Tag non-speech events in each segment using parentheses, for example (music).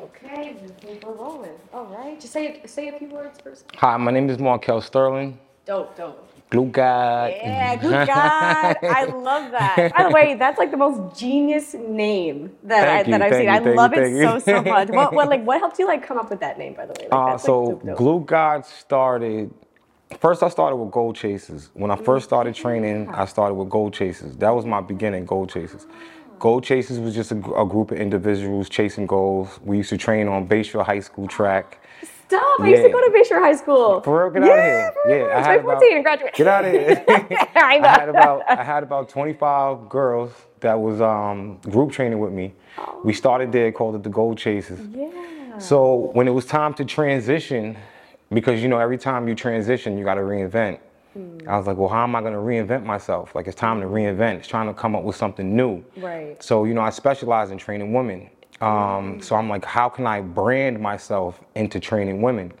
Okay, we're rolling. All right. Just say say a few words first. Hi, my name is Marquell Sterling. Dope, dope. Glute God. Yeah, good God. I love that. (laughs) By the way, that's like the most genius name that I Thank you, that I've thank seen. you, I thank love you, it thank so you. so much. What, what like (laughs) what helped you like come up with that name, by the way? Like, Uh, that's, so like, dope, dope. Glute God started. First, I started with Goal Chasers. When I first started training, I started with Goal Chasers. That was my beginning, Goal Chasers. Goal Chasers was just a, a group of individuals chasing goals. We used to train on Bay Shore High School track. Stop! I used to go to Bay Shore High School. For real, get out of here. for real. Yeah, I had 2014 about- graduate. Get out of here. (laughs) I. (laughs) I had about I had about 25 girls that was um, group training with me. We started there, called it the Goal Chasers. Yeah. So when it was time to transition, because you know every time you transition, you got to reinvent. I was like, well, how am I going to reinvent myself? Like it's time to reinvent. It's trying to come up with something new. Right. So you know, I specialize in training women. Um, so I'm like, how can I brand myself into training women?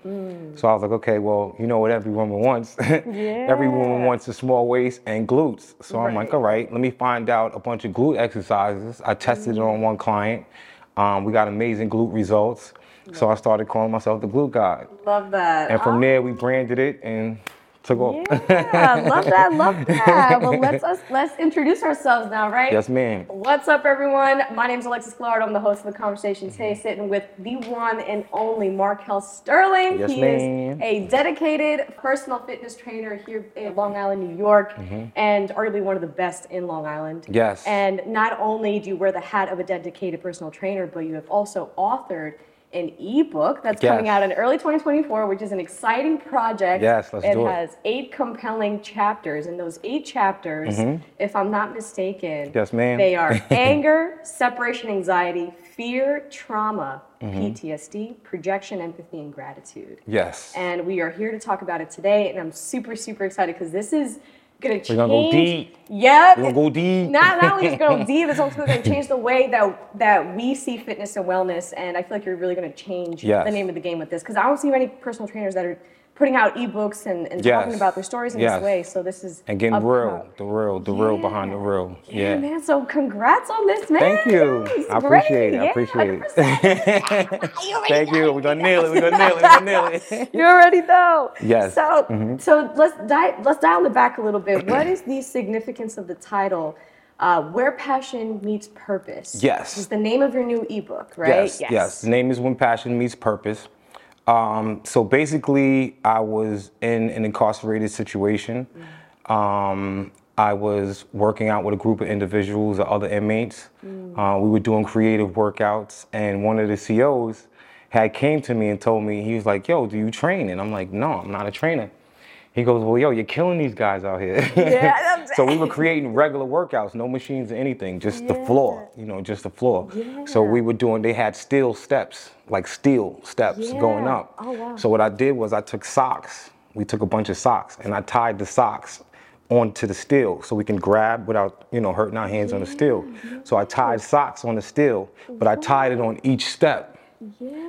So I was like, okay, well, you know what every woman wants. yeah. (laughs) every woman wants a small waist and glutes. So I'm like, all right, let me find out a bunch of glute exercises. I tested it on one client. Um, we got amazing glute results. So I started calling myself the glute god. Love that. And from Oh, there, we branded it and took go. Yeah, love that, love (laughs) that. Well, let's us let's introduce ourselves now, right? yes, ma'am. What's up, everyone? My name is Alexis Clark. I'm the host of the conversation today, sitting with the one and only Marquell Sterling. Yes, he ma'am. is a dedicated personal fitness trainer here in Long Island, New York, and arguably one of the best in Long Island. Mm-hmm. Yes. And not only do you wear the hat of a dedicated personal trainer, but you have also authored an ebook that's coming out in early 2024, which is an exciting project. Yes, let's it do it. It has eight compelling chapters, and those eight chapters, if I'm not mistaken, Mm-hmm. Yes, ma'am. they are (laughs) anger, separation anxiety, fear, trauma, Mm-hmm. PTSD, projection, empathy, and gratitude. Yes. And we are here to talk about it today, and I'm super, super excited because this is gonna change. We're gonna go deep. Yep. We're gonna go deep. Not, not only is it going to go deep, it's also to change the way that that we see fitness and wellness. And I feel like you're really going to change Yes. the name of the game with this because I don't see many personal trainers that are putting out ebooks and, and talking about their stories in Yes. this way. So this is and getting real, the real, the real behind the real. Yeah, Yeah. man. So congrats on this, man. Thank you. It's I great. appreciate it. I appreciate it. 100%. (laughs) You (laughs) Thank you. We're gonna nail it. We're gonna nail it. We're gonna nail it. (laughs) You already know. Yes. Mm-hmm. So, so let's dive let's dial it back a little bit. What is the significance of the title? Uh, Where passion meets purpose. Yes. Is the name of your new ebook, right? Yes, yes. The name is When Passion Meets Purpose. Um, so basically, I was in an incarcerated situation. Um, I was working out with a group of individuals or other inmates. Uh, we were doing creative workouts, and one of the COs had came to me and told me he was like, "Yo, do you train?" And I'm like, "No, I'm not a trainer." He goes, "Well, yo, you're killing these guys out here." (laughs) Yeah, (laughs) so we were creating regular workouts, no machines or anything, just the floor, you know, just the floor. Yeah. So we were doing. They had steel steps, like steel steps going up. Oh, wow. So what I did was I took socks. We took a bunch of socks and I tied the socks onto the steel so we can grab without, you know, hurting our hands on the steel. So I tied socks on the steel, but I tied it on each step.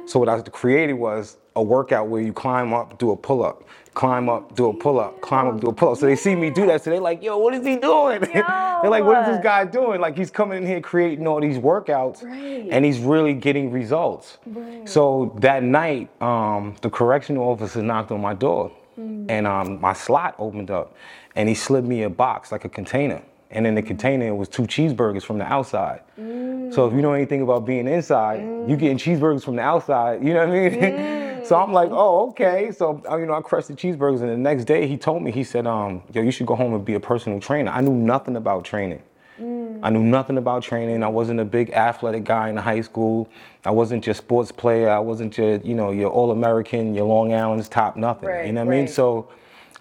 So what I created was a workout where you climb up, do a pull up, climb up, do a pull up, climb up, do a pull up. So they see me do that, so they're like, "Yo, what is he doing?" (laughs) they're like, "What is this guy doing?" Like he's coming in here creating all these workouts, Right. and he's really getting results. So that night, um, the correctional officer knocked on my door, and um, my slot opened up, and he slid me a box like a container. And in the container was two cheeseburgers from the outside. So if you know anything about being inside, you getting cheeseburgers from the outside. You know what I mean? (laughs) so I'm like, oh, okay. So uh, you know, I crushed the cheeseburgers, and the next day he told me, he said, um, yo, you should go home and be a personal trainer. I knew nothing about training. I knew nothing about training. I wasn't a big athletic guy in high school. I wasn't your sports player. I wasn't your, you know, your All-American, your Long Island's top nothing. Right, you know what I mean? So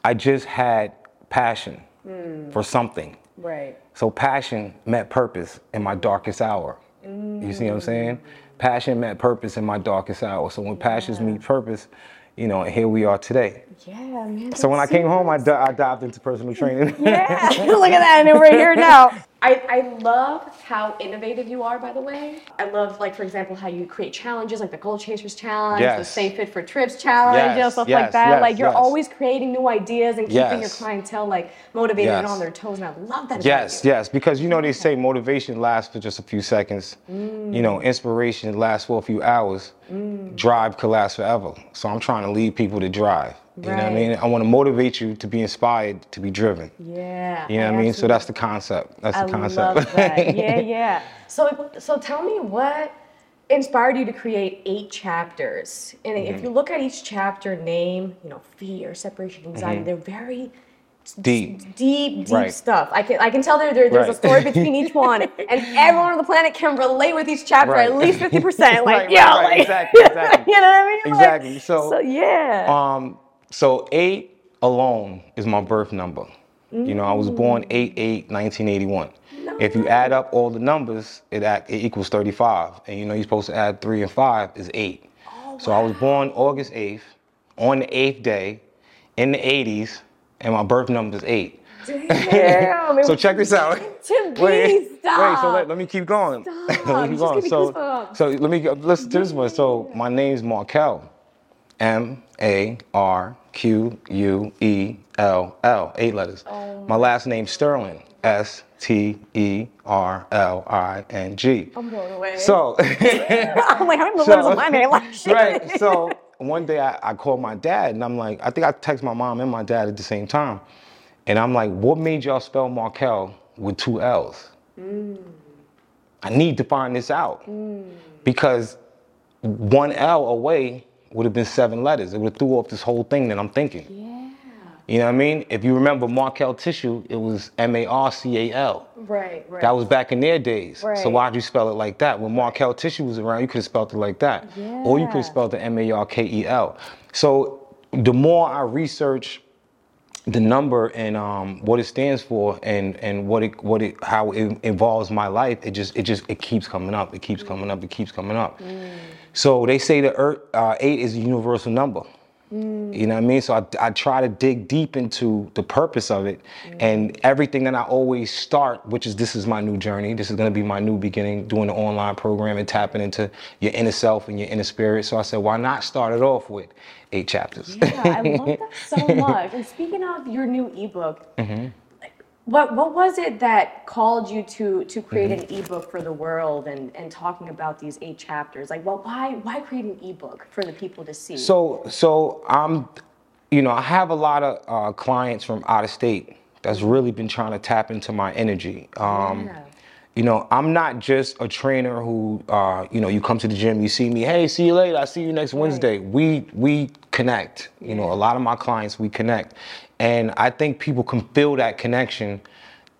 I just had passion for something. Right. So passion met purpose in my darkest hour. You see what I'm saying? Passion met purpose in my darkest hour. So when passions meet purpose, you know, here we are today. Yeah, man. So when I came home, I, I dived into personal training. Yeah, (laughs) look at that, and we're here (laughs) now. I, I love how innovative you are, by the way. I love, like, for example, how you create challenges like the Goal Chasers Challenge, the Yes. Stay Fit for Trips Challenge, you know, stuff yes, like that. yes, like, you're yes. always creating new ideas and keeping your clientele, like, motivated and on their toes. And I love that. Yes, yes, because you know they say motivation lasts for just a few seconds. You know, mm. inspiration lasts for a few hours. Drive can last forever. So I'm trying to lead people to drive. You know what I mean? I want to motivate you to be inspired to be driven. Yeah. You know what I mean? So that's the concept. That's the concept. love that. (laughs) Yeah, yeah. So, so tell me what inspired you to create eight chapters. And Mm-hmm. if you look at each chapter name, you know, fear, separation, anxiety, they're very Mm-hmm. Deep. deep, deep Right. stuff. I can I can tell there, there there's a story between each one, (laughs) and everyone on the planet can relate with each chapter Right. at least fifty percent. (laughs) Like, Right, yeah, right, right. like, Exactly, (laughs) exactly. you know what I mean? Like, Exactly. So- so yeah. Um, so eight alone is my birth number. You know, I was born 8 8 1981. If you add up all the numbers, it, act, it equals 35. And you know, you're supposed to add three and five is eight. so I was born August 8th, on the eighth day, in the 80s, and my birth number is eight. Damn. (laughs) So check this out. (laughs) (laughs) Wait, wait. So let, let me keep going. let me keep going. So, goosebumps. so let me go, listen to this one. So my name's Marquell, M A R Q U E L L, eight letters. Oh. My last name's Sterling, S T E R L I N G. I'm blown away. So. I'm like, how many letters of my name? Like, shit. right. So one day I, I called my dad and I'm like, I think I texted my mom and my dad at the same time. And I'm like, what made y'all spell Marquell with two L's? Mm. I need to find this out. Mm. Because one L away would have been seven letters. It would have threw off this whole thing that I'm thinking. Yeah. You know what I mean? If you remember Marcal Tissue, it was M-A-R-C-A-L. Right, right. That was back in their days. Right. So why'd you spell it like that? When Marcal Tissue was around, you could have spelled it like that. Yeah. Or you could have spelled it M-A-R-K-E-L. So the more I research the number and um, what it stands for and and what it what it how it involves my life, it just it just it keeps coming up. It keeps coming up. It keeps coming up. So they say the earth, uh, eight is a universal number. You know what I mean? So I, I try to dig deep into the purpose of it and everything that I always start, which is this is my new journey. This is going to be my new beginning, doing the online program and tapping into your inner self and your inner spirit. So I said, why not start it off with eight chapters? Yeah, I love that (laughs) so much. And speaking of your new ebook, Mm-hmm. What what was it that called you to to create Mm-hmm. an ebook for the world and and talking about these eight chapters? Like, well, why why create an ebook for the people to see? So, so I'm, you know, I have a lot of uh, clients from out of state that's really been trying to tap into my energy. Um, Yeah. You know, I'm not just a trainer who, uh, you know, you come to the gym, you see me, hey, see you later, I see you next Wednesday. We we connect. You know, a lot of my clients we connect, and I think people can feel that connection,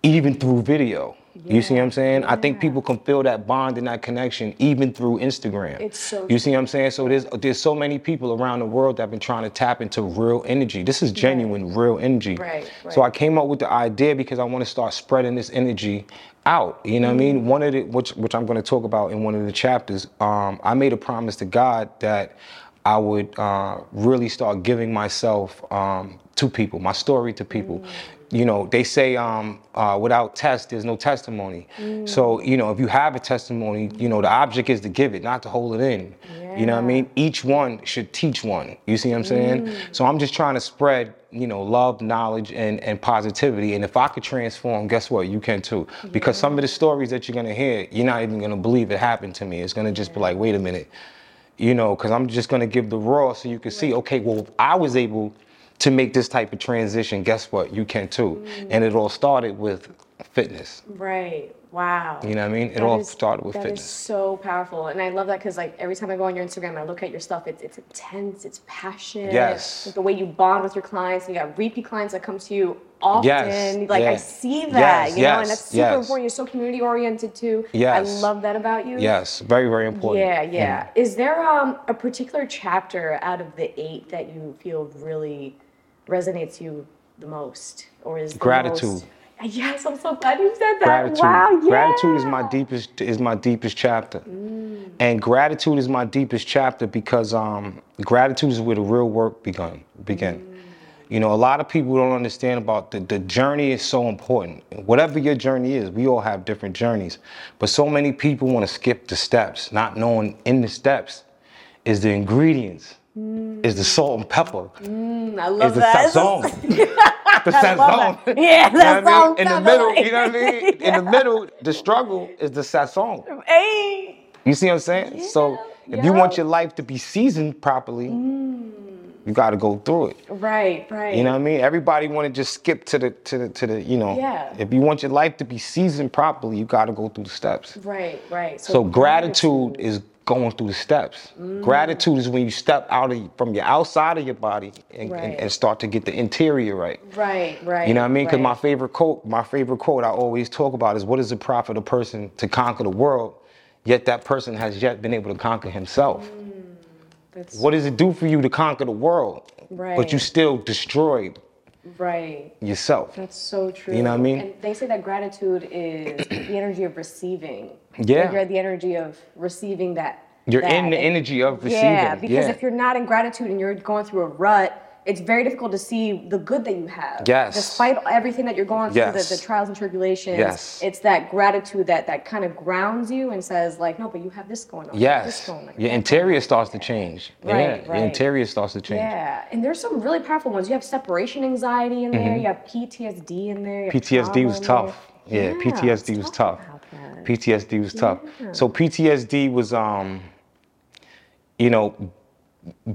even through video. You see what I'm saying? I think people can feel that bond and that connection even through Instagram. It's so You see what I'm saying? So there's there's so many people around the world that have been trying to tap into real energy. This is genuine, real energy. Right, right. So I came up with the idea because I want to start spreading this energy out. You know what I Mm-hmm. mean? One of the which which I'm going to talk about in one of the chapters. Um, I made a promise to God that I would uh, really start giving myself um, to people, my story to people. Mm. You know, they say um, uh, without test, there's no testimony. Mm. So, you know, if you have a testimony, you know, the object is to give it, not to hold it in. You know what I mean? Each one should teach one. You see what I'm saying? So I'm just trying to spread, you know, love, knowledge, and, and positivity. And if I could transform, guess what? You can too. Because some of the stories that you're gonna hear, you're not even gonna believe it happened to me. It's gonna just be like, wait a minute. You know, because I'm just gonna give the raw so you can see, okay, well, I was able to make this type of transition, guess what? You can too. And it all started with fitness. Right. Wow. You know what I mean? It That all is- started with that is fitness. so powerful, and I love that because like every time I go on your Instagram, I look at your stuff. It's it's intense, it's passionate. Yes. Like, the way you bond with your clients, you got repeat clients that come to you often. Yes, Like I see that, Yes, you know, and that's super important. You're so community oriented too. Yes. I love that about you. Yes, very, very important. Yeah, yeah. Is there um, a particular chapter out of the eight that you feel really resonates you the most, or is Gratitude. most- (laughs) Yes, I'm so glad you said that. Gratitude. Wow, yeah. Gratitude is my deepest is my deepest chapter. And gratitude is my deepest chapter because um, gratitude is where the real work begun began. You know, a lot of people don't understand about the, the journey is so important. Whatever your journey is, we all have different journeys. But so many people want to skip the steps, not knowing in the steps is the ingredients, is the salt and pepper, Mm, I love the that. sazon. the (laughs) I love sazon. (laughs) Yeah, You know what I mean? sazon In the middle, you know what I mean? In the (laughs) middle, the struggle is the sazon. Hey. You see what I'm saying? so if you want your life to be seasoned properly, you got to go through it. Right, right. You know what I mean? Everybody want to just skip to the to the to the you know. Yeah. If you want your life to be seasoned properly, you got to go through the steps. Right, right. So gratitude is going through the steps. Mm. Gratitude is when you step out of from your outside of your body and, and, Right. and start to get the interior right. Right, right. You know what I mean? Because my favorite quote, my favorite quote I always talk about is "What is the it profit a person to conquer the world, yet that person has yet been able to conquer himself? That's What does it do for you to conquer the world, right. but you still destroyed right. yourself? That's so true. You know what I mean? And they say that gratitude is the energy of receiving. Yeah. You're the energy of receiving that. You're that. in the energy of receiving. Yeah, because yeah. if you're not in gratitude and you're going through a rut, it's very difficult to see the good that you have. Yes. Despite everything that you're going through, Yes. the, the trials and tribulations. Yes. It's that gratitude that that kind of grounds you and says like, no, but you have this going on. you have this yes, going on, your interior starts to change. Right, yeah, right. your interior starts to change. Yeah, and there's some really powerful ones. You have separation anxiety in there. Mm-hmm. You have PTSD in there. PTSD was tough. there. Yeah, PTSD was tough. PTSD was tough. So PTSD was, um, you know,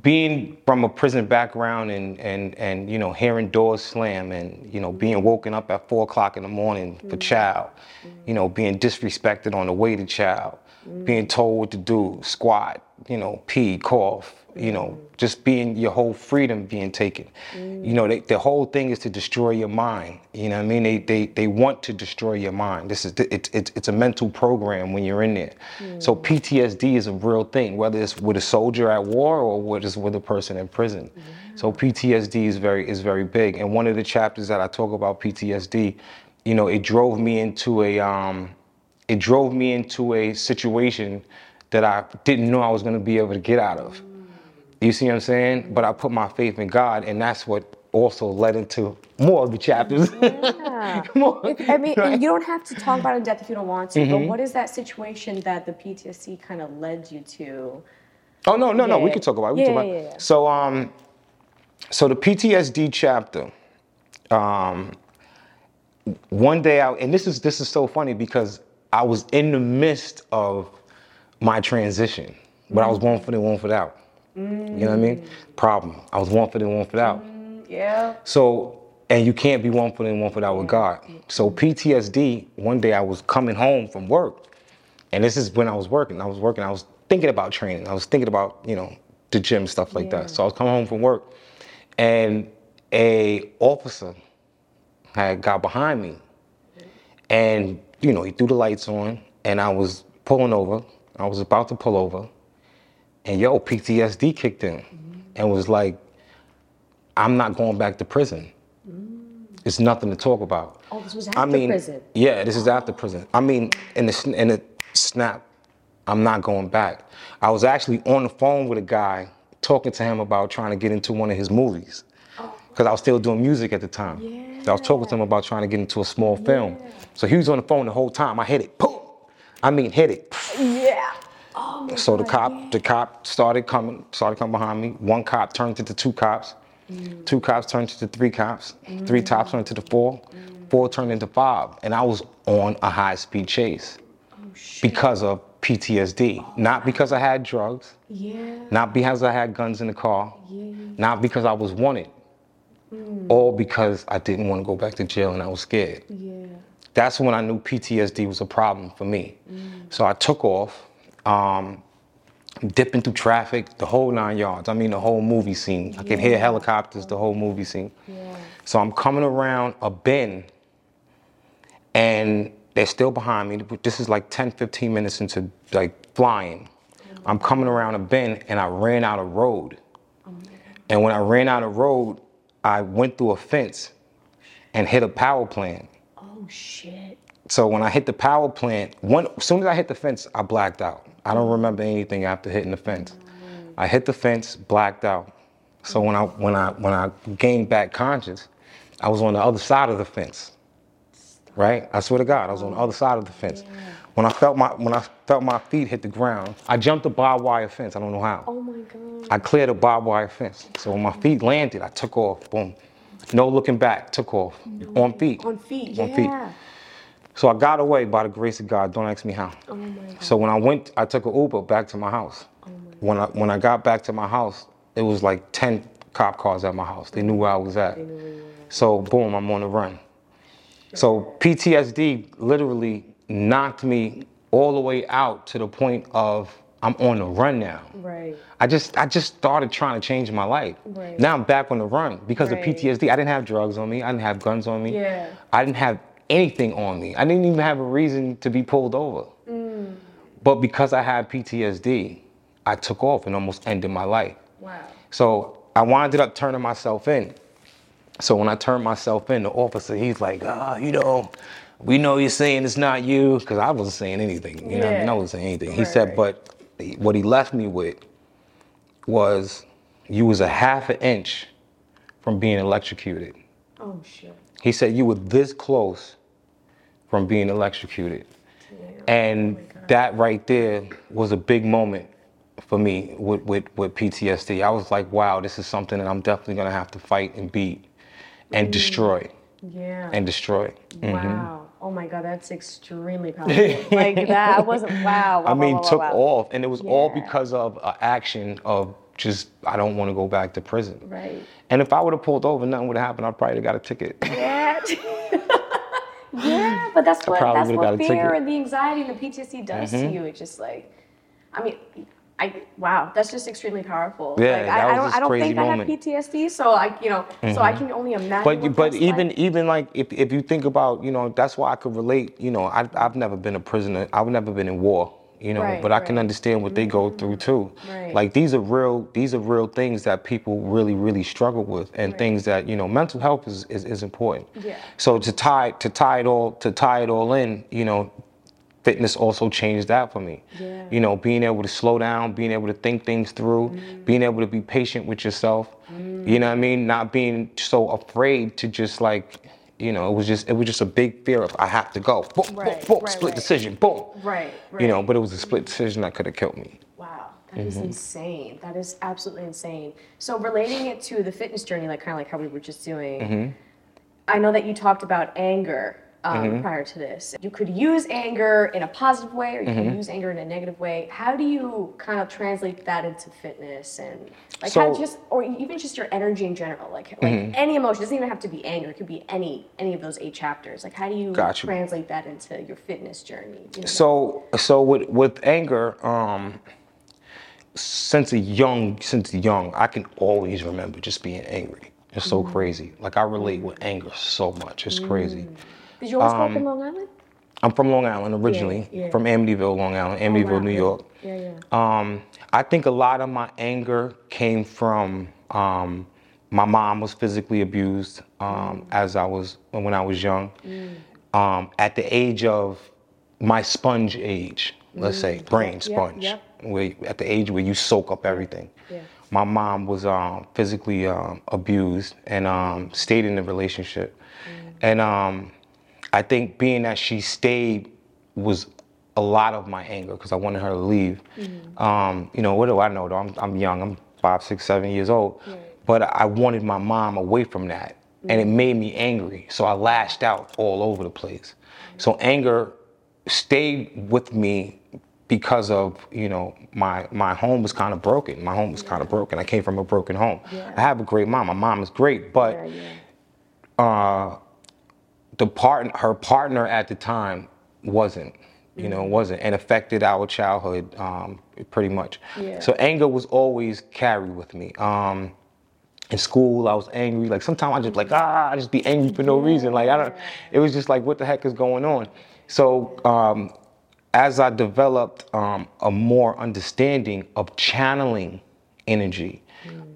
being from a prison background and and and you know hearing doors slam and you know being woken up at four o'clock in the morning for child, you know being disrespected on the way to child, being told what to do, squat, you know pee, cough, you know just being your whole freedom being taken. You know they, the whole thing is to destroy your mind. You know what I mean? They they they want to destroy your mind. This is it's it's it's a mental program when you're in there. So PTSD is a real thing, whether it's with a soldier at war or whether it's with a person in prison. So PTSD is very is very big. And one of the chapters that I talk about PTSD, you know, it drove me into a um, it drove me into a situation that I didn't know I was going to be able to get out of. You see what I'm saying? But I put my faith in God, and that's what also led into more of the chapters. Yeah. (laughs) More. I mean, and you don't have to talk about it in depth if you don't want to. Mm-hmm. But what is that situation that the PTSD kind of led you to? Oh no, no, no. We can talk about. It. We Yeah, talk about. yeah, it. yeah. So um, so the PTSD chapter. Um, one day out, and this is this is so funny because I was in the midst of my transition, but I was one foot in, one foot out. You know what I mean? Mm. Problem. I was one foot in, one foot out. Mm, yeah. So, and you can't be one foot in, one foot out with God. So PTSD, one day I was coming home from work, and this is when I was working. I was working, I was thinking about training. I was thinking about, you know, the gym, stuff like Yeah. that. So I was coming home from work, and a officer had got behind me. And, you know, he threw the lights on, and I was pulling over. I was about to pull over, and yo, PTSD kicked in and was like, I'm not going back to prison. It's nothing to talk about. Oh, this was I after mean, prison. yeah, this is after prison. I mean, in the in the snap, I'm not going back. I was actually on the phone with a guy talking to him about trying to get into one of his movies oh. because I was still doing music at the time. So I was talking to him about trying to get into a small film. So he was on the phone the whole time. I hit it, boom. I mean, hit it. Yeah. Oh So the cop, the cop started coming, started coming behind me. One cop turned into two cops. Mm. Two cops turned into three cops. Three cops turned into four. Mm. Four turned into five, and I was on a high-speed chase Oh, because of PTSD. Not because I had drugs. Yeah. Not because I had guns in the car. Yeah. Not because I was wanted. All because I didn't want to go back to jail and I was scared. Yeah. That's when I knew PTSD was a problem for me. So I took off, um, dipping through traffic, the whole nine yards. I mean, the whole movie scene. I could hear helicopters, the whole movie scene. Yeah. So I'm coming around a bend, and they're still behind me. This is like 10, 15 minutes into like flying. I'm coming around a bend, and I ran out of road. And when I ran out of road, I went through a fence and hit a power plant. Oh shit. So when I hit the power plant, one as soon as I hit the fence, I blacked out. I don't remember anything after hitting the fence. I hit the fence, blacked out. So when I when I when I gained back conscious, I was on the other side of the fence. Right? I swear to God, I was on the other side of the fence. When I felt my when I felt my feet hit the ground, I jumped a barbed wire fence. I don't know how. Oh my god. I cleared a barbed wire fence. So when my feet landed, I took off. Boom. No looking back. Took off. Mm. On feet. On feet. On Yeah. feet. So I got away by the grace of God. Don't ask me how. Oh my god. So when I went, I took an Uber back to my house. When I when I got back to my house, it was like ten cop cars at my house. They knew where I was at. So boom, I'm on the run. So PTSD literally knocked me all the way out to the point of I'm on the run now. Right. I just I just started trying to change my life. Right. Now I'm back on the run because Right. of PTSD. I didn't have drugs on me. I didn't have guns on me. Yeah. I didn't have anything on me. I didn't even have a reason to be pulled over. But because I had PTSD, I took off and almost ended my life. Wow. So I winded up turning myself in. So when I turned myself in, the officer, he's like, ah, you know, we know you're saying it's not you, because I wasn't saying anything. You know, what I, mean? I wasn't saying anything. He said, right. but what he left me with was you was a half an inch from being electrocuted. Oh shit. He said you were this close from being electrocuted. And oh that right there was a big moment for me with, with, with PTSD. I was like, wow, this is something that I'm definitely gonna have to fight and beat and mm. destroy Yeah. and destroy. Mm-hmm. Wow. Oh my god, that's extremely (laughs) powerful. like that wasn't wow. wow I mean, wow, wow, took off, and it was all because of an action of just I don't want to go back to prison. Right. And if I would have pulled over, nothing would have happened. I probably got a ticket. Yeah. (laughs) yeah, but that's what that's what fear. Mm-hmm. and the anxiety and the PTSD does to you. It's just like, I mean, I wow, that's just extremely powerful. Yeah, like, that I, I was don't this I don't crazy think moment. Mm-hmm. I have PTSD, so I you know, so I can only imagine. But but even like. even like if, if you think about you know that's why I could relate you know I I've never been a prisoner I've never been in war you know Right, but I can right. understand what they go through too Right. like these are real these are real things that people really really struggle with and things that you know mental health is, is, is important Yeah. so to tie to tie it all to tie it all in you know fitness also changed that for me Yeah. you know being able to slow down being able to think things through Mm. being able to be patient with yourself you know what i mean not being so afraid to just like you know it was just it was just a big fear of i have to go boom, Right, boom, boom, right, split right. decision boom right, right. you know but it was a split decision that could have killed me Wow, that is Mm-hmm. insane. That is absolutely insane. So relating it to the fitness journey, like kind of like how we were just doing, Mm-hmm. I know that you talked about anger um, prior to this. You could use anger in a positive way, or you Mm-hmm. can use anger in a negative way. How do you kind of translate that into fitness and like how So- Mm-hmm. just, or even just your energy in general, like like any emotion it doesn't even have to be anger. It could be any any of those eight chapters. Like how do you translate that into your fitness journey? you know? So so with with anger, um, since a young since young, I can always remember just being angry. It's so Mm. crazy. Like I relate with anger so much. It's crazy. Did you always um, in Long Island? I'm from Long Island originally, yeah. from Amityville, Long Island, Amityville, wow, New. York. Yeah, yeah. Um, I think a lot of my anger came from um, my mom was physically abused um, as I was when I was young. Um, at the age of my sponge age, let's say brain sponge, yep. where at the age where you soak up everything. Yeah. My mom was um, physically um, abused and um, stayed in the relationship, and um, I think being that she stayed was a lot of my anger because I wanted her to leave. Mm-hmm. Um, you know, what do I know though? I'm, I'm young. I'm five, six, seven years old. But I wanted my mom away from that. And it mm-hmm. made me angry. So I lashed out all over the place. So anger stayed with me because of, you know, my my home was kind of broken. My home was kind of broken. I came from a broken home. Yeah. I have a great mom. My mom is great, but Yeah, yeah. Uh, the part her partner at the time wasn't you know wasn't and affected our childhood um, pretty much. Yeah. so anger was always carried with me. Um, in school i was angry. Like sometimes i just like ah i just be angry for no reason. Like i don't it was just like what the heck is going on? So um, as i developed um, a more understanding of channeling energy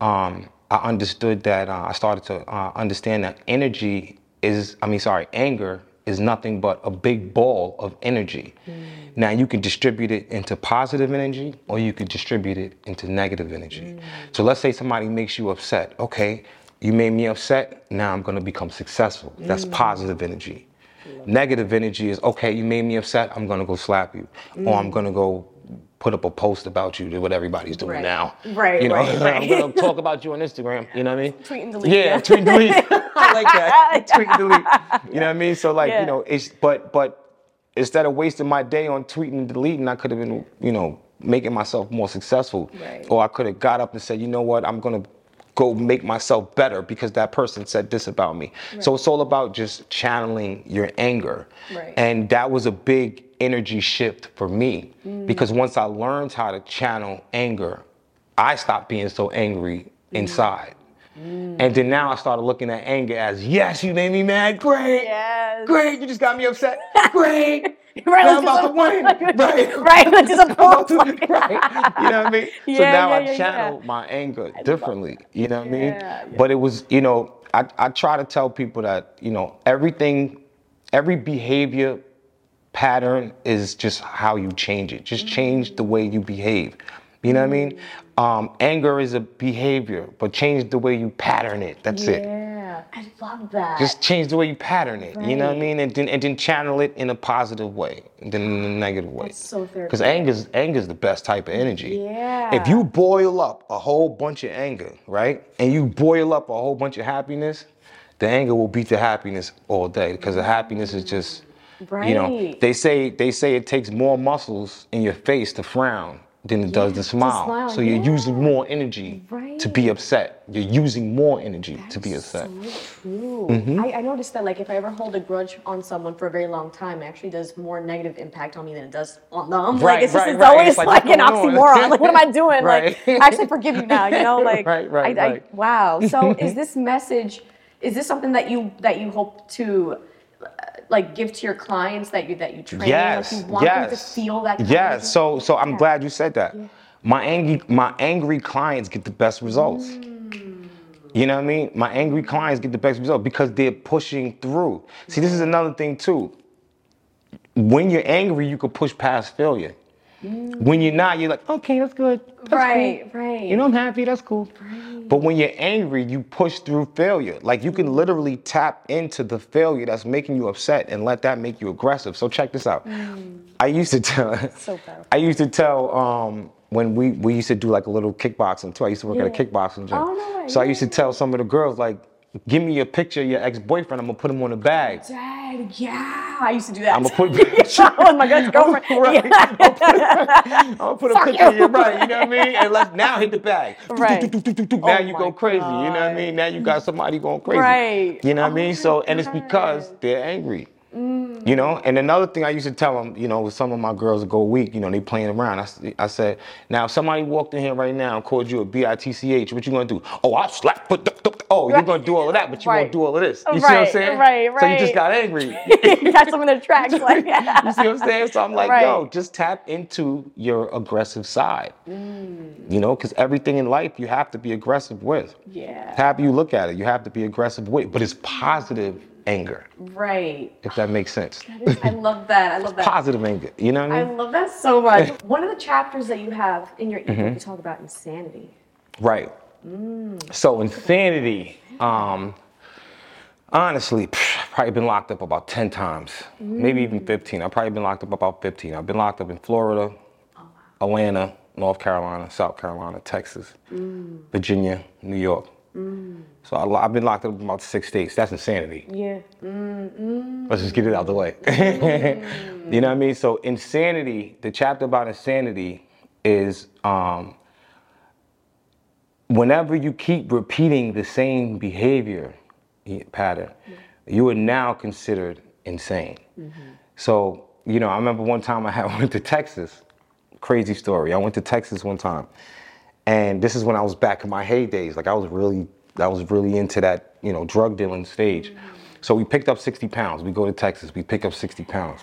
um, i understood that uh, i started to uh, understand that energy is i mean sorry anger is nothing but a big ball of energy. Mm. Now you can distribute it into positive energy or you can distribute it into negative energy. Mm. So let's say somebody makes you upset. Okay, you made me upset, now I'm gonna become successful. That's mm. positive energy. Negative energy is okay, you made me upset, I'm gonna go slap you. Or I'm gonna go put up a post about you, do what everybody's doing Right. now. Right, You know, right, right. (laughs) I'm gonna talk about you on Instagram, you know what I mean? Tweet and delete, Yeah, yeah. tweet and delete. (laughs) I like that. tweet and delete. You know what I mean? So like, Yeah. you know, it's but but instead of wasting my day on tweeting and deleting, I could have been, you know, making myself more successful. Right. Or I could have got up and said, you know what, I'm gonna go make myself better because that person said this about me. So it's all about just channeling your anger. Right. And that was a big energy shift for me mm. because once I learned how to channel anger, I stopped being so angry mm. inside. Mm. And then now I started looking at anger as, yes, you made me mad. Great. Yes. Great. You just got me upset. Great. (laughs) (laughs) Right, (laughs) (laughs) I'm about to win. Right. Right, let's just to- right. You know what I mean? so Yeah, now yeah, I yeah, yeah. channel my anger differently. You know what I mean? Yeah, yeah. But it was, you know, I, I try to tell people that, you know, everything, every behavior pattern is just how you change it. Just change the way you behave. You know what I mean? Um, anger is a behavior, but change the way you pattern it. That's it. Yeah, I love that. Just change the way you pattern it. You know what I mean? And then and then channel it in a positive way, then in a negative way. That's so Because therapeutic. anger's anger's the best type of energy. Yeah. If you boil up a whole bunch of anger, right, and you boil up a whole bunch of happiness, the anger will beat the happiness all day. Because the happiness is just, you know, they say they say it takes more muscles in your face to frown than it does the smile. smile, So you're yeah. using more energy to be upset. You're using more energy to be upset. So true. Mm-hmm. I, I noticed that like if I ever hold a grudge on someone for a very long time, it actually does more negative impact on me than it does on them. Right, like it's just right, it's right. always It's like, like, an oxymoron. like what am I (laughs) doing? Right. Like I actually forgive you now. You know, (laughs) like Right, right, I, I, right. wow. So is (laughs) this message? Is this something that you that you hope to? uh, Like give to your clients that you that you train, Yes, like you want yes. them to feel that. Kind yes. Of So, so I'm Yeah. glad you said that. My angry, my angry clients get the best results. Mm. You know what I mean? My angry clients get the best results because they're pushing through. See, this is another thing too. When you're angry, you can push past failure. When you're not, you're like, okay, that's good. That's cool. Right, right. You know, I'm happy. That's cool. Right. But when you're angry, you push through failure. Like you can literally tap into the failure that's making you upset and let that make you aggressive. So check this out. I used to tell. (laughs) So powerful. I used to tell um, when we we used to do like a little kickboxing too. I used to work at a kickboxing gym. Oh, no. So I used to tell some of the girls like, "Give me a picture of your ex-boyfriend. I'm gonna put him on a bag. Dad, yeah, I used to do that. I'm gonna put." (laughs) with (laughs) my good girlfriend. Right. Yeah. I'm gonna put a Fuck picture of you. you, right? You know what I mean? And let's now hit the bag. (laughs) Right. Oh now Oh you my go crazy. You know what I mean? Now you got somebody going crazy. Right. You know what I Oh mean? So, and it's because they're angry. Mm. You know, and another thing I used to tell them, you know, with some of my girls that go weak, you know, they playing around. I, I said, now if somebody walked in here right now and called you a a B-I-T-C-H, what you gonna do? Oh, I'll slap. But oh, you're gonna do all of that, but you Right. won't do all of this. You see what I'm saying? right, So you just got angry. (laughs) Them in their tracks. Like, (laughs) you see what I'm saying? So I'm like, Right. yo, just tap into your aggressive side. You know, because everything in life you have to be aggressive with. Yeah. However you look at it, you have to be aggressive with, but it's positive anger, Right. if that makes sense. I love that. I love that. Positive anger. You know what I mean? I love that so much. (laughs) One of the chapters that you have in your ebook, Mm-hmm. you talk about insanity. Right. So insanity. Um, honestly, probably been locked up about 10 times, maybe even 15. I've probably been locked up about 15. I've been locked up in Florida, Atlanta, North Carolina, South Carolina, Texas, Virginia, New York. So I, I've been locked up in about six states. That's insanity. Yeah. Let's just get it out the way. (laughs) you know what I mean? So insanity, the chapter about insanity is um, whenever you keep repeating the same behavior pattern, you are now considered insane. Mm-hmm. So, you know, I remember one time I (laughs) had went to Texas. Crazy story. I went to Texas one time. And this is when I was back in my heydays. Like I was really, I was really into that, you know, drug dealing stage. Mm-hmm. So we picked up 60 pounds. We go to Texas. We pick up 60 pounds.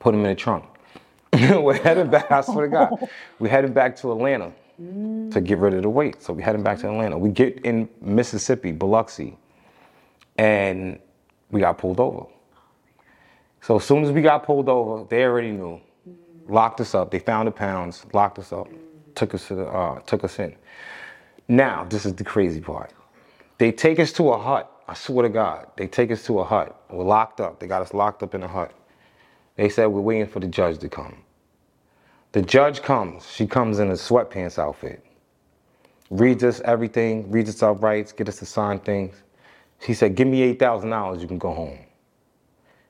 Put them in the trunk. (laughs) We're heading back. I swear to God, (laughs) we're heading back to Atlanta to get rid of the weight. So we heading back to Atlanta. We get in Mississippi, Biloxi, and we got pulled over. So as soon as we got pulled over, they already knew. Locked us up. They found the pounds, locked us up, took us to the, uh, took us in. Now, this is the crazy part. They take us to a hut. I swear to God, they take us to a hut. We're locked up. They got us locked up in a hut. They said we're waiting for the judge to come. The judge comes. She comes in a sweatpants outfit. Reads us everything, reads us our rights, get us to sign things. She said, "Give me eight thousand dollars, you can go home."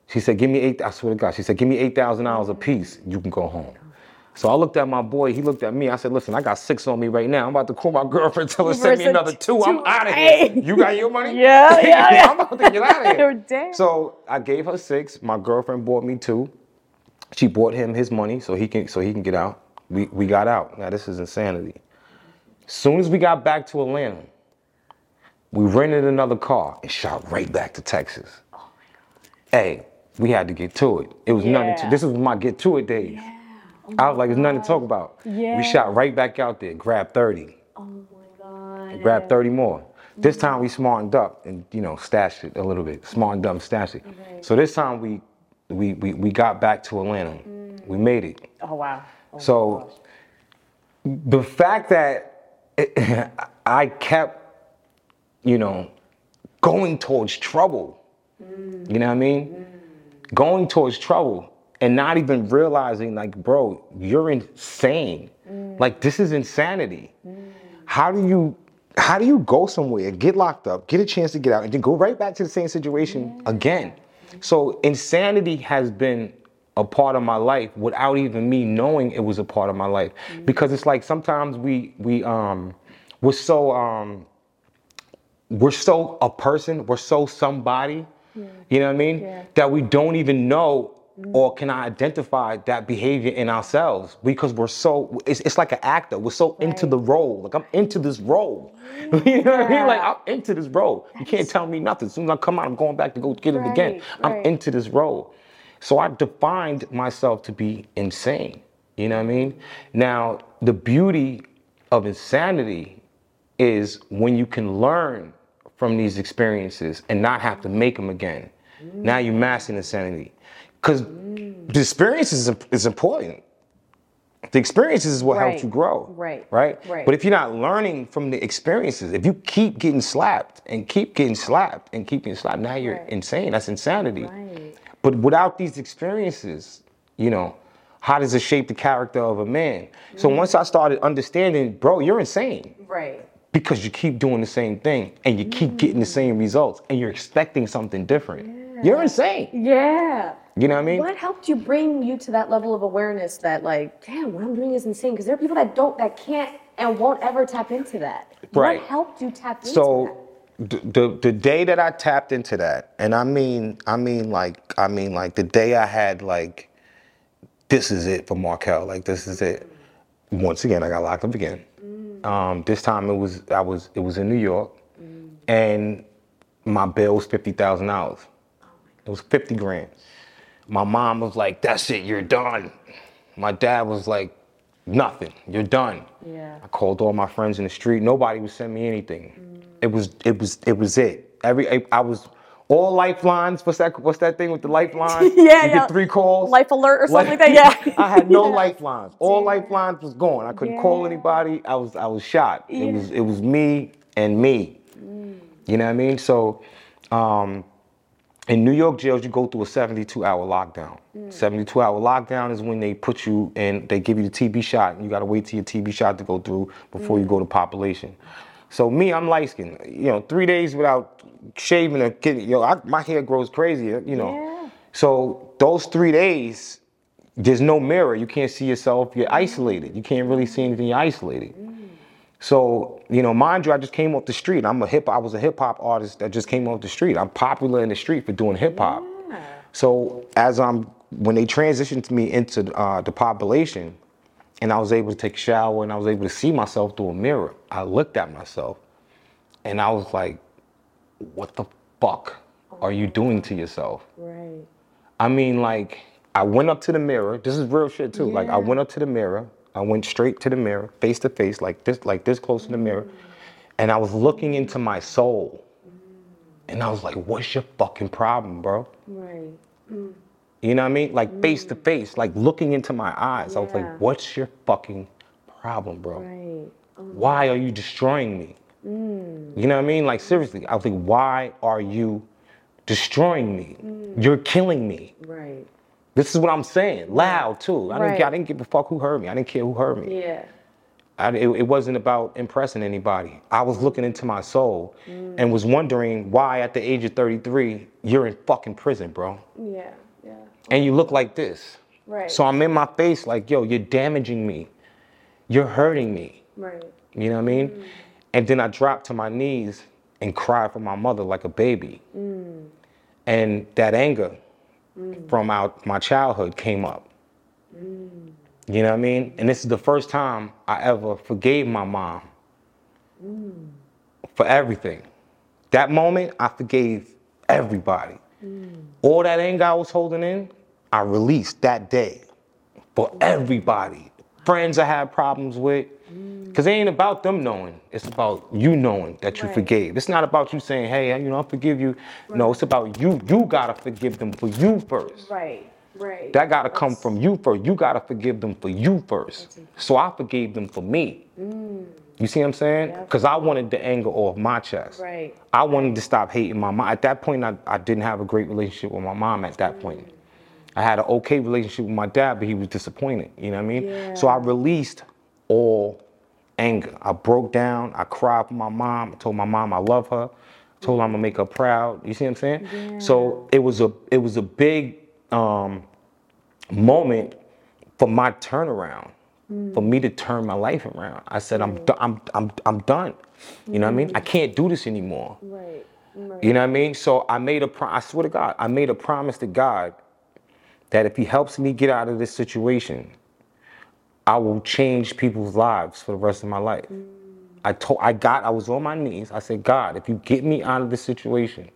She said, "Give me eight. I swear to God." She said, "Give me eight thousand dollars a piece, you can go home." So I looked at my boy. He looked at me. I said, "Listen, I got six on me right now. I'm about to call my (laughs) girlfriend, tell her send me another two. I'm out of here. You got your money? (laughs) Yeah, yeah, (laughs) yeah. I'm about to get out of here. Damn. So I gave her six. My girlfriend bought me two. She bought him his money so he can so he can get out. We we got out. Now this is insanity. As soon as we got back to Atlanta, we rented another car and shot right back to Texas. Oh my God. hey, we had to get to it. It was nothing to this was my get to it days. Oh I was like, there's nothing to talk about. Yeah. We shot right back out there, grabbed 30, Oh my god. grabbed 30 more. This mm-hmm. time we smartened up and you know stashed it a little bit, smartened up, and stashed it. So this time we we we, we got back to Atlanta. Mm. We made it. Oh wow. Oh, So the fact that (laughs) I kept, you know, going towards trouble, mm. you know what I mean? Mm. Going towards trouble and not even realizing, like, bro, you're insane. Like, this is insanity. How do you? How do you go somewhere, get locked up, get a chance to get out, and then go right back to the same situation again? So insanity has been a part of my life without even me knowing it was a part of my life. Because it's like sometimes we we um we're so um we're so a person, we're so somebody, you know what I mean? Yeah. That we don't even know Mm-hmm. or can I identify that behavior in ourselves because we're so it's, it's like an actor. We're so into the role. Like I'm into this role. (laughs) you know what I mean? Like I'm into this role. You can't tell me nothing. As soon as I come out, I'm going back to go get it again. I'm right. into this role. So I defined myself to be insane. You know what I mean? Now, the beauty of insanity is when you can learn from these experiences and not have to make them again. Now you mm-hmm. master insanity. Because the experience is, is important. The experiences is what helps you grow. right, Right? right. But if you're not learning from the experiences, if you keep getting slapped and keep getting slapped and keep getting slapped, now you're Right. insane. That's insanity. Right. But without these experiences, you know, how does it shape the character of a man? So Mm. once I started understanding, bro, you're insane Right. because you keep doing the same thing and you keep getting the same results and you're expecting something different. You're insane. Yeah. You know what I mean? What helped you bring you to that level of awareness that like, damn, what I'm doing is insane? Because there are people that don't, that can't, and won't ever tap into that. Right. What helped you tap into that? So the, the the day that I tapped into that, and I mean, I mean like, I mean like the day I had like, this is it for Marquell. Like this is it. Once again, I got locked up again. Um, this time it was I was it was in New York, and my bill was fifty thousand dollars. It was fifty grand. My mom was like, "That's it, you're done." My dad was like, "Nothing, you're done." Yeah. I called all my friends in the street. Nobody would send me anything. It was it was it was it. Every I, I was all lifelines. What's that? What's that thing with the lifelines? (laughs) Yeah, you yeah. get three calls. Life alert or something Like- like that. Yeah. (laughs) I had no (laughs) Yeah. lifelines. All lifelines was gone. I couldn't call anybody. I was I was shot. It was it was me and me. You know what I mean? So. Um, in New York jails, you go through a 72 hour lockdown. Mm. 72 hour lockdown is when they put you in, they give you the TB shot, and you gotta wait till your TB shot to go through before you mm. go to population. So me, I'm light skinned. You know, three days without shaving or getting, yo, I, my hair grows crazy, you know. Yeah. So those three days, there's no mirror. You can't see yourself. You're mm. isolated. You can't really see anything. You're isolated. So, you know, mind you, I just came off the street. I'm a hip I was a hip hop artist that just came off the street. I'm popular in the street for doing hip hop. So as I'm when they transitioned me into uh, the population and I was able to take a shower and I was able to see myself through a mirror, I looked at myself and I was like, what the fuck are you doing to yourself? Right. I mean, like, I went up to the mirror. This is real shit too. Like, I went up to the mirror. I went straight to the mirror, face to face, like this, like this close to the mirror, and I was looking into my soul. And I was like, "What's your fucking problem, bro? Right. You know what I mean? Like face to face, like looking into my eyes. I was like, what's your fucking problem, bro? Right. Oh, Why are you destroying me? Mm. You know what I mean? Like seriously, I was like, why are you destroying me? Mm. You're killing me. right. This is what I'm saying, loud too. I didn't, Right. I didn't give a fuck who heard me. I didn't care who heard me. Yeah. I, it, it wasn't about impressing anybody. I was looking into my soul and was wondering why, at the age of 33, you're in fucking prison, bro. Yeah. Yeah. And you look like this. Right. So I'm in my face like, yo, you're damaging me. You're hurting me. Right. You know what I mean? And then I dropped to my knees and cried for my mother like a baby. Mm. And that anger Mm. from our, my childhood came up. Mm. You know what I mean? And this is the first time I ever forgave my mom mm. for everything. That moment, I forgave everybody. All that anger I was holding in, I released that day for everybody. Friends I had problems with. Because it ain't about them knowing. It's about you knowing that you Right. forgave. It's not about you saying, hey, you know, I forgive you. No, it's about you. You got to forgive them for you first. Right. Right. That got to come from you first. You got to forgive them for you first. So I forgave them for me. You see what I'm saying? Mm. Because I wanted the anger off my chest. Right. I wanted to stop hating my mom. At that point, I, I didn't have a great relationship with my mom at that point. I had an okay relationship with my dad, but he was disappointed. You know what I mean? So I released all anger. I broke down. I cried for my mom. I told my mom I love her. I told her I'm gonna make her proud. You see what I'm saying? So it was a it was a big um, moment for my turnaround, for me to turn my life around. I said I'm do- I'm I'm I'm done. You know what I mean? I can't do this anymore. Right. Right. You know what I mean? So I made a pro- I swear to God, I made a promise to God that if He helps me get out of this situation, I will change people's lives for the rest of my life. Mm. I told I got I was on my knees. I said, God, if you get me out of this situation,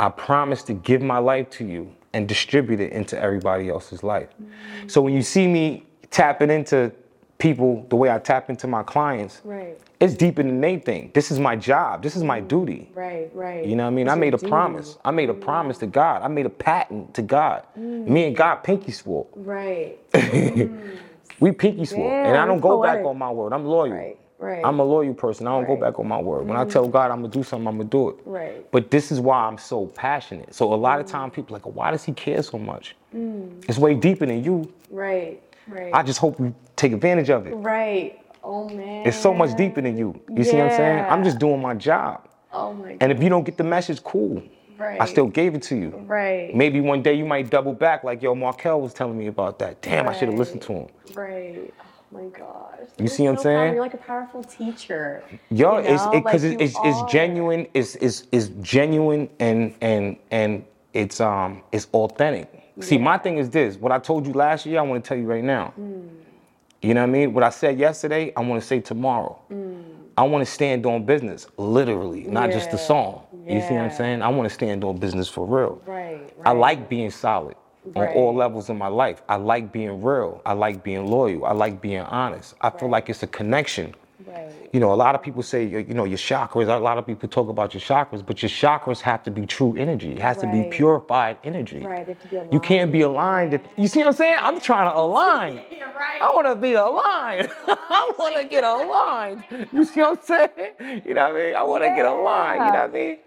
I promise to give my life to you and distribute it into everybody else's life. Mm. So when you see me tapping into people the way I tap into my clients, Right. it's deeper than anything. This is my job. This is my duty. Right. Right. You know what I mean? I made a duty. promise. I made a promise to God. I made a patent to God. Me and God pinky swore. Right. (laughs) We pinky swore. and I don't go back on my word. I'm loyal. Right. Right. I'm a loyal person. I don't go Right. Mm-hmm. back on my word. When I tell God I'm gonna do something, I'm gonna do it. Right. But this is why I'm so passionate. So a lot of Mm. times people are like, why does he care so much? It's way deeper than you. Right. Right. I just hope you take advantage of it. Right. Oh man. It's so much deeper than you. You see what I'm saying? I'm just doing my job. Oh my. God. And if you don't get the message, cool. Right. I still gave it to you. Right. Maybe one day you might double back, like yo, Marquell was telling me about that. Damn, I should have listened to him. Right. Oh my gosh. You see what I'm saying? powerful. You're like a powerful teacher. Yo, you it's know? because Like it, it's it's are. genuine. It's it's it's genuine and and and it's um it's authentic. See, my thing is this. What I told you last year, I want to tell you right now. Mm. You know what I mean? What I said yesterday, I want to say tomorrow. Mm. I want to stand on business, literally, not just the Yeah. song. You see what I'm saying? I want to stand on business for real. Right. I like being solid on all levels of my life. I like being real. I like being loyal. I like being honest. I feel like it's a connection. Right. You know, a lot of people say, you know, your chakras. A lot of people talk about your chakras, but your chakras have to be true energy. It has to be purified energy. Right. They have to be You can't be aligned. if- You see what I'm saying? I'm trying to align. (laughs) You're right. I want to be aligned. (laughs) I want to get aligned. You see what I'm saying? You know what I mean? I want to get aligned. You know what I mean?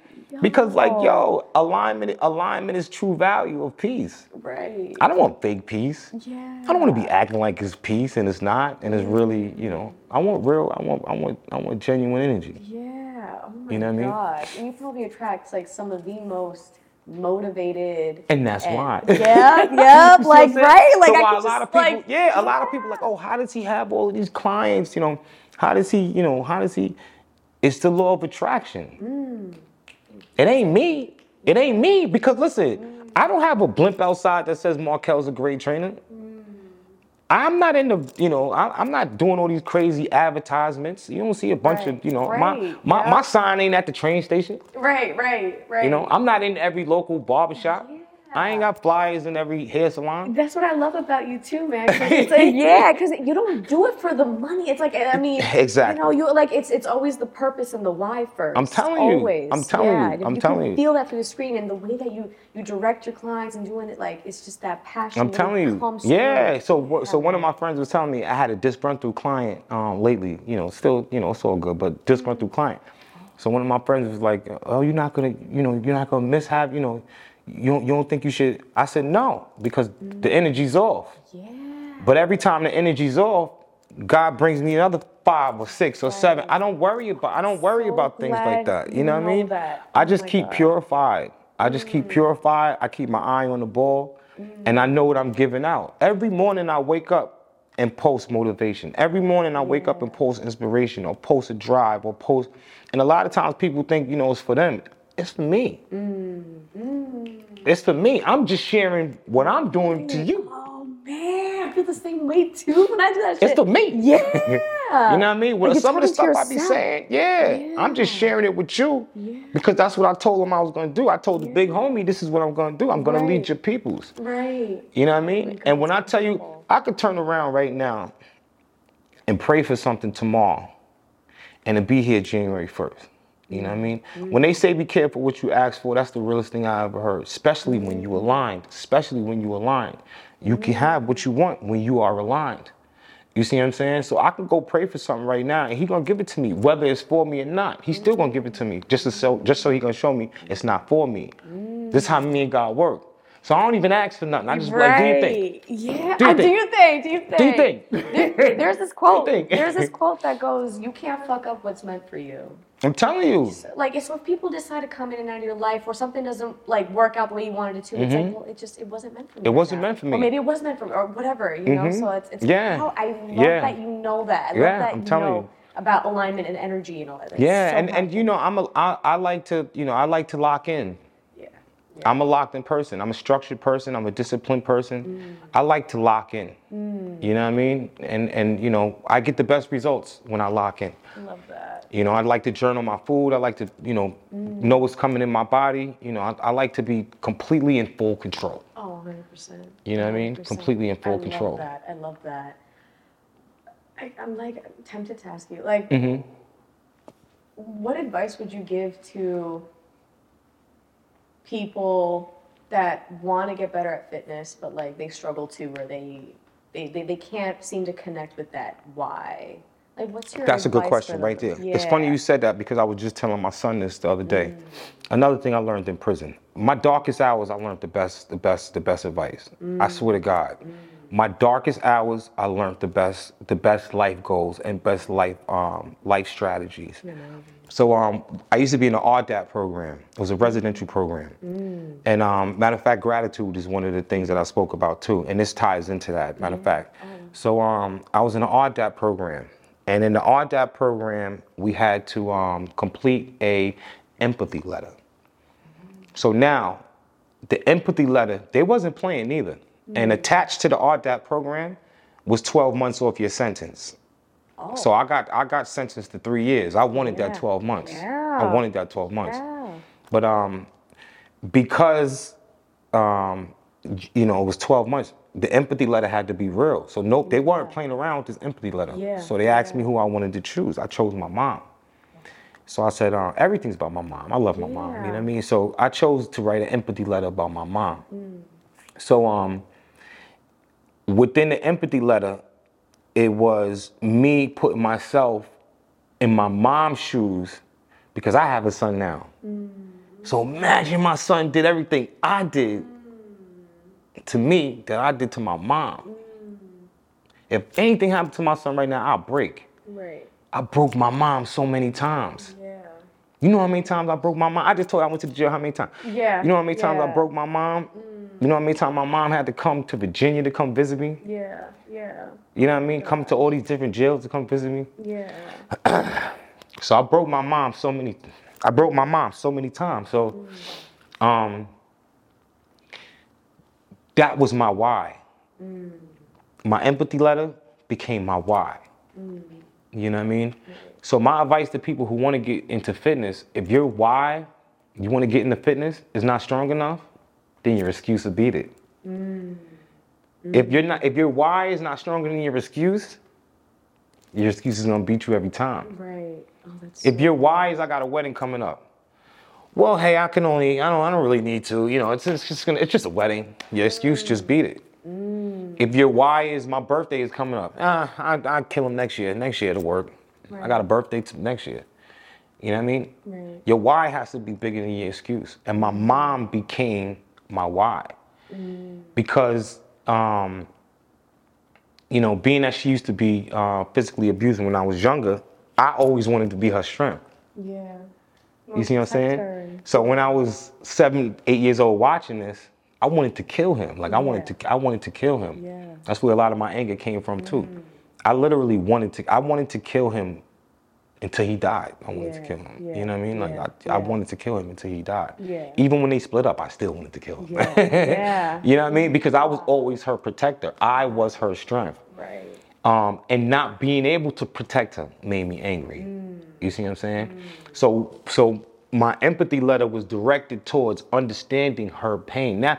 Because like, yo, alignment, alignment is true value of peace. Right. I don't want fake peace. Yeah. I don't want to be acting like it's peace and it's not, and it's really, you know. I want real. I want. I want. I want genuine energy. Yeah. Oh my You know what I mean? And you probably attract like some of the most motivated. And that's why. Yeah. Yep. (laughs) You see what I'm like right. Like so I a lot just, of people, like, yeah, a lot of people like, oh, how does he have all of these clients? You know, how does he, you know, how does he? It's the law of attraction. Mm. It ain't me. It ain't me because listen, I don't have a blimp outside that says Marquell's a great trainer. I'm not in the, you know, I, I'm not doing all these crazy advertisements. You don't see a bunch Right, of, you know, my right, my, yeah. my sign ain't at the train station. Right. Right. Right. You know, I'm not in every local barbershop. I ain't got flyers in every hair salon. That's what I love about you too, man. 'cause It's like, (laughs) yeah, because you don't do it for the money. It's like I mean, Exactly. You know, you like it's it's always the purpose and the why first. I'm telling you. Always. I'm telling yeah. you. I'm you telling you. Feel that through the screen and the way that you you direct your clients and doing it like it's just that passion. I'm telling you. Yeah. through. So wha- so one of my friends was telling me I had a disgruntled client um, lately. You know, still you know it's all good, but disgruntled client. So one of my friends was like, "Oh, you're not gonna, you know, you're not gonna mishap, you know, you don't, you don't think you should?" I said, "No, because the energy's off. Yeah. But every time the energy's off, God brings me another five or six or seven. I don't worry about I don't worry So about things like that. You you know what I mean? that. I Oh just my keep God. Mm. purified. I just keep purified. I keep my eye on the ball, and I know what I'm giving out. Every morning I wake up and post motivation. Every morning I wake up and post inspiration or post a drive or post. And a lot of times people think you know it's for them. It's for me. Mm-hmm. It's for me. I'm just sharing what I'm doing to you. Oh man, I feel the same way too when I do that shit. It's for me. (laughs) Yeah. You know what I mean? Well, Like, some of the stuff to I be saying, yeah, I'm just sharing it with you because that's what I told him I was going to do. I told the big homie, this is what I'm going to do. I'm going to lead your peoples. Right. You know what I mean? And when I tell you. I could turn around right now and pray for something tomorrow and it be here January 1st. You know what I mean? When they say be careful what you ask for, that's the realest thing I ever heard, especially when you aligned, especially when you aligned. You can have what you want when you are aligned. You see what I'm saying? So I can go pray for something right now, and he gonna give it to me, whether it's for me or not. He's still gonna give it to me, just to so just so he gonna show me it's not for me. This is how me and God work. So I don't even ask for nothing. I just be like, do you think? Yeah. Do you Uh, do think? you think? Do you think? Do you think? There- there's this (laughs) quote. think? There's this quote that goes, "You can't fuck up what's meant for you." I'm telling you. Like it's when people decide to come in and out of your life, or something doesn't like work out the way you wanted it to. It's like, well, it just it wasn't meant for me. Mm-hmm. It wasn't meant for me. Or maybe it was meant for me, or whatever. You know. So it's it's Yeah. wow, I love Yeah. that you know that. I love Yeah, that I'm you telling know you. about alignment and energy and all that. Yeah, so and, and you know, I'm a I, I like to, you know, I like to lock in. Yeah. I'm a locked in person. I'm a structured person. I'm a disciplined person. Mm. I like to lock in. Mm. You know what I mean? And and you know, I get the best results when I lock in. I love that. You know, I like to journal my food. I like to, you know, mm. know what's coming in my body. You know, I, I like to be completely in full control. Oh, 100 percent. You know what I mean? Completely in full I control. love that. I love that. I, I'm like tempted to ask you, like, Mm-hmm. what advice would you give to people that want to get better at fitness, but like they struggle to, or they they, they, they can't seem to connect with that why? Like, what's your That's a good question right there. It's funny you said that because I was just telling my son this the other day. Mm. Another thing I learned in prison. My darkest hours, I learned the best, the best, the best advice. I mm. swear to God. Mm. My darkest hours, I learned the best, the best life goals and best life, um, life strategies. So um, I used to be in the RDAP program. It was a residential program. And um, matter of fact, gratitude is one of the things that I spoke about too. And this ties into that, matter of fact. So um, I was in the RDAP program. And in the RDAP program, we had to um, complete a empathy letter. So now, the empathy letter, they wasn't playing either. And attached to the RDAP program was 12 months off your sentence. So I got I got sentenced to three years. I wanted that 12 months. I wanted that 12 months. Yeah. But um, because um, you know it was 12 months, the empathy letter had to be real. So no, they weren't playing around with this empathy letter. Yeah, So they asked me who I wanted to choose. I chose my mom. So I said, uh, everything's about my mom. I love my mom. You know what I mean? So I chose to write an empathy letter about my mom. So um, within the empathy letter, it was me putting myself in my mom's shoes because I have a son now. Mm. So imagine my son did everything I did mm. to me that I did to my mom. Mm. If anything happened to my son right now, I'll break. Right. I broke my mom so many times. Yeah. You know how many times I broke my mom? I just told you I went to the jail how many times? Yeah, You know how many times I broke my mom? You know how many times my mom had to come to Virginia to come visit me? Yeah. Yeah. You know what I mean? Come to all these different jails to come visit me. Yeah. (clears throat) So I broke my mom so many I broke my mom so many times. So mm. um that was my why. Mm. My empathy letter became my why. Mm. You know what I mean? So my advice to people who want to get into fitness, if your why, you want to get into fitness is not strong enough, then your excuse will beat it. Mm. If you're not, if your why is not stronger than your excuse, your excuse is gonna beat you every time. Right. Oh, that's If your why is I got a wedding coming up, well, hey, I can only, I don't, I don't really need to. You know, it's, it's just gonna, it's just a wedding. Your excuse just mm. beat it. Mm. If your why is my birthday is coming up, ah, I, I kill him next year. Next year to work. I got a birthday t- next year. You know what I mean? Right. Your why has to be bigger than your excuse. And my mom became my why because, um, you know, being that she used to be uh, physically abusing when I was younger, I always wanted to be her strength. yeah. You see what I'm saying? Turn. So when I was seven, eight years old watching this, I wanted to kill him. Like I wanted to, I wanted to kill him. Yeah. Mm. That's where a lot of my anger came from too. I literally wanted to, I wanted to kill him until he died. I wanted to kill him. yeah, You know what I mean? Like yeah, I, I wanted to kill him until he died. Yeah. Even when they split up, I still wanted to kill him. Yeah, (laughs) yeah. you know what I mean? Because I was always her protector. I was her strength. Right. Um, and not being able to protect her made me angry. Mm. You see what I'm saying? So, so my empathy letter was directed towards understanding her pain. Now,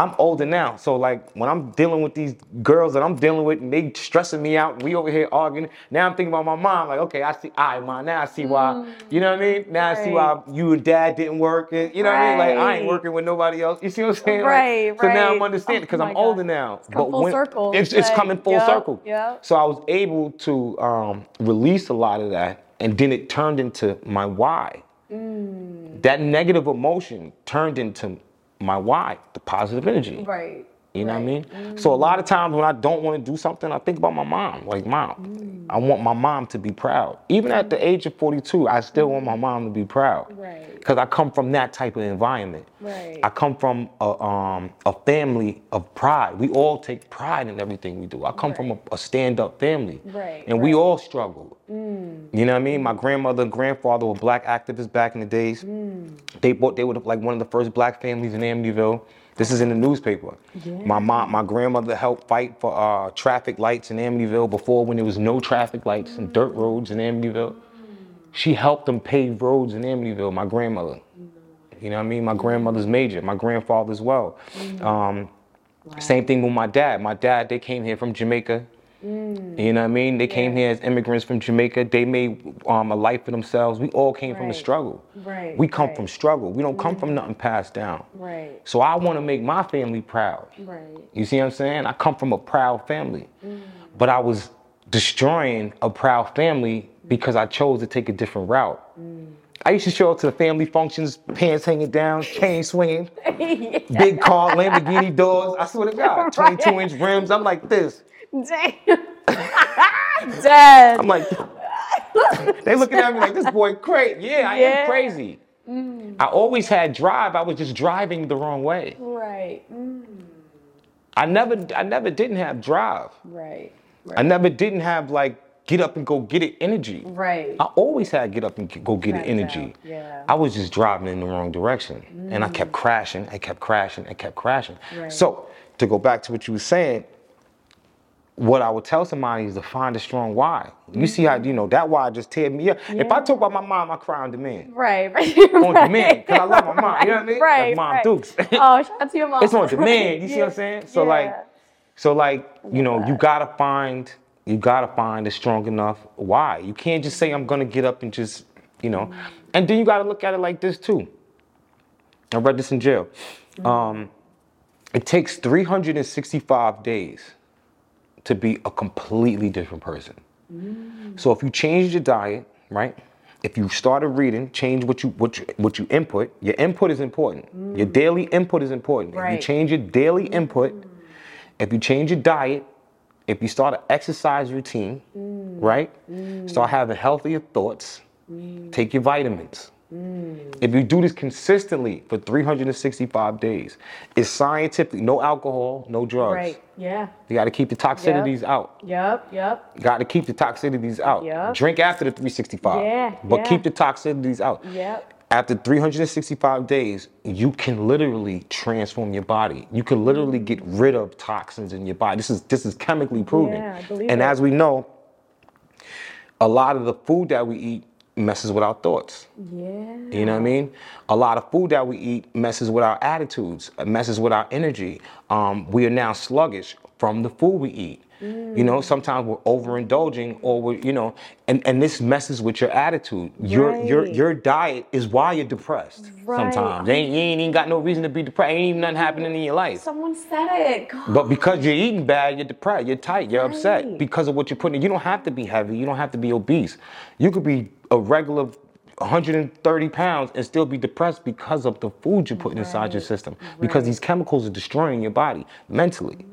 I'm older now, so like when I'm dealing with these girls that I'm dealing with, and they stressing me out, and we over here arguing. Now I'm thinking about my mom. Like, okay, I see. Right, mom. Now I see why. You know what I mean? Now I see why Mm. You and dad didn't work. And, you know what I mean? Like I ain't working with nobody else. You see what I'm saying? Like, Right, So now I'm right. understanding Oh because I'm my older now. It's come full circle. It's, it's Like, coming full yep, circle. yep. So I was able to um, release a lot of that, and then it turned into my why. Mm. That negative emotion turned into my why, the positive energy. Right. You know what I right. Mm. mean? So a lot of times when I don't want to do something, I think about my mom. Like, mom, Mm. I want my mom to be proud. Even at the age of 42, I still want my mom to be proud. Right. Because I come from that type of environment. Right. I come from a, um, a family of pride. We all take pride in everything we do. I come from a, a stand-up family. Right, And we right. Mm. all struggled. You know what I mean? My grandmother and grandfather were black activists back in the days. Mm. They bought, they were like one of the first black families in Amityville. This is in the newspaper. My mom, my grandmother helped fight for uh, traffic lights in Amityville before when there was no traffic lights and dirt roads in Amityville. She helped them pave roads in Amityville, my grandmother. You know what I mean? My grandmother's major, my grandfather as well. Um, Same thing with my dad. My dad, they came here from Jamaica. Mm. You know what I mean? They came here as immigrants from Jamaica. They made um, a life for themselves. We all came from the struggle. Right, We come right. from struggle. We don't come from mm-hmm. nothing passed down. Right. So I want to make my family proud. Right. You see what I'm saying? I come from a proud family. Mm. But I was destroying a proud family mm. because I chose to take a different route. I used to show up to the family functions, pants hanging down, chain swinging, (laughs) big car, Lamborghini doors. I swear to God, (laughs) 22 inch rims. I'm like this. Damn. (laughs) Dead. I'm like, they looking at me like this boy crazy. Yeah, I Yeah. am crazy. I always had drive. I was just driving the wrong way. right. Mm. I never, I never didn't have drive. Right. I never didn't have like get up and go get it energy. Right. I always had get up and go get it Right, energy. yeah. I was just driving in the wrong direction. And I kept crashing, I kept crashing, I kept crashing. Right. So to go back to what you were saying, what I would tell somebody is to find a strong why. You see how mm-hmm. you know that why just teared me up. If I talk about my mom, I cry on demand. Right. Right. (laughs) On demand, because I love my mom. You know what I mean? Right. Like Mom right. Dukes. Oh, shout out to your mom. it's on demand. You see what I'm saying? So like, so like, you know, you gotta find, you gotta find a strong enough why. You can't just say I'm gonna get up and just, you know, mm-hmm. and then you gotta look at it like this too. I read this in jail. Mm-hmm. Um, it takes 365 days to be a completely different person. So if you change your diet, right? If you started reading, change what you what you what you input. Your input is important. Your mm. daily input is important. If you change your daily input, mm. if you change your diet, if you start an exercise routine, mm. right? Start having healthier thoughts. Take your vitamins. Mm. If you do this consistently for 365 days, it's scientific. No alcohol, no drugs. Right. Yeah. You got to keep the toxicities out. Yep. Yep. Got to keep the toxicities out. Yep. Drink after the 365. Yeah, But yeah. keep the toxicities out. Yep. After 365 days, you can literally transform your body. You can literally mm. get rid of toxins in your body. This is this is chemically proven. Yeah, I believe and it. as we know, a lot of the food that we eat messes with our thoughts. Yeah. You know what I mean? A lot of food that we eat messes with our attitudes, uh, messes with our energy. Um, we are now sluggish from the food we eat. You know, sometimes we're overindulging or we're, you know, and, and this messes with your attitude. Your your Right. your diet is why you're depressed. Right. Sometimes. Ain't, you ain't even got no reason to be depressed. Ain't even nothing happening in your life. Someone said it. God. But because you're eating bad, you're depressed, you're tight, you're upset because of what you're putting in. You don't have to be heavy, you don't have to be obese. You could be a regular 130 pounds and still be depressed because of the food you're putting inside your Right. system. Because these chemicals are destroying your body mentally.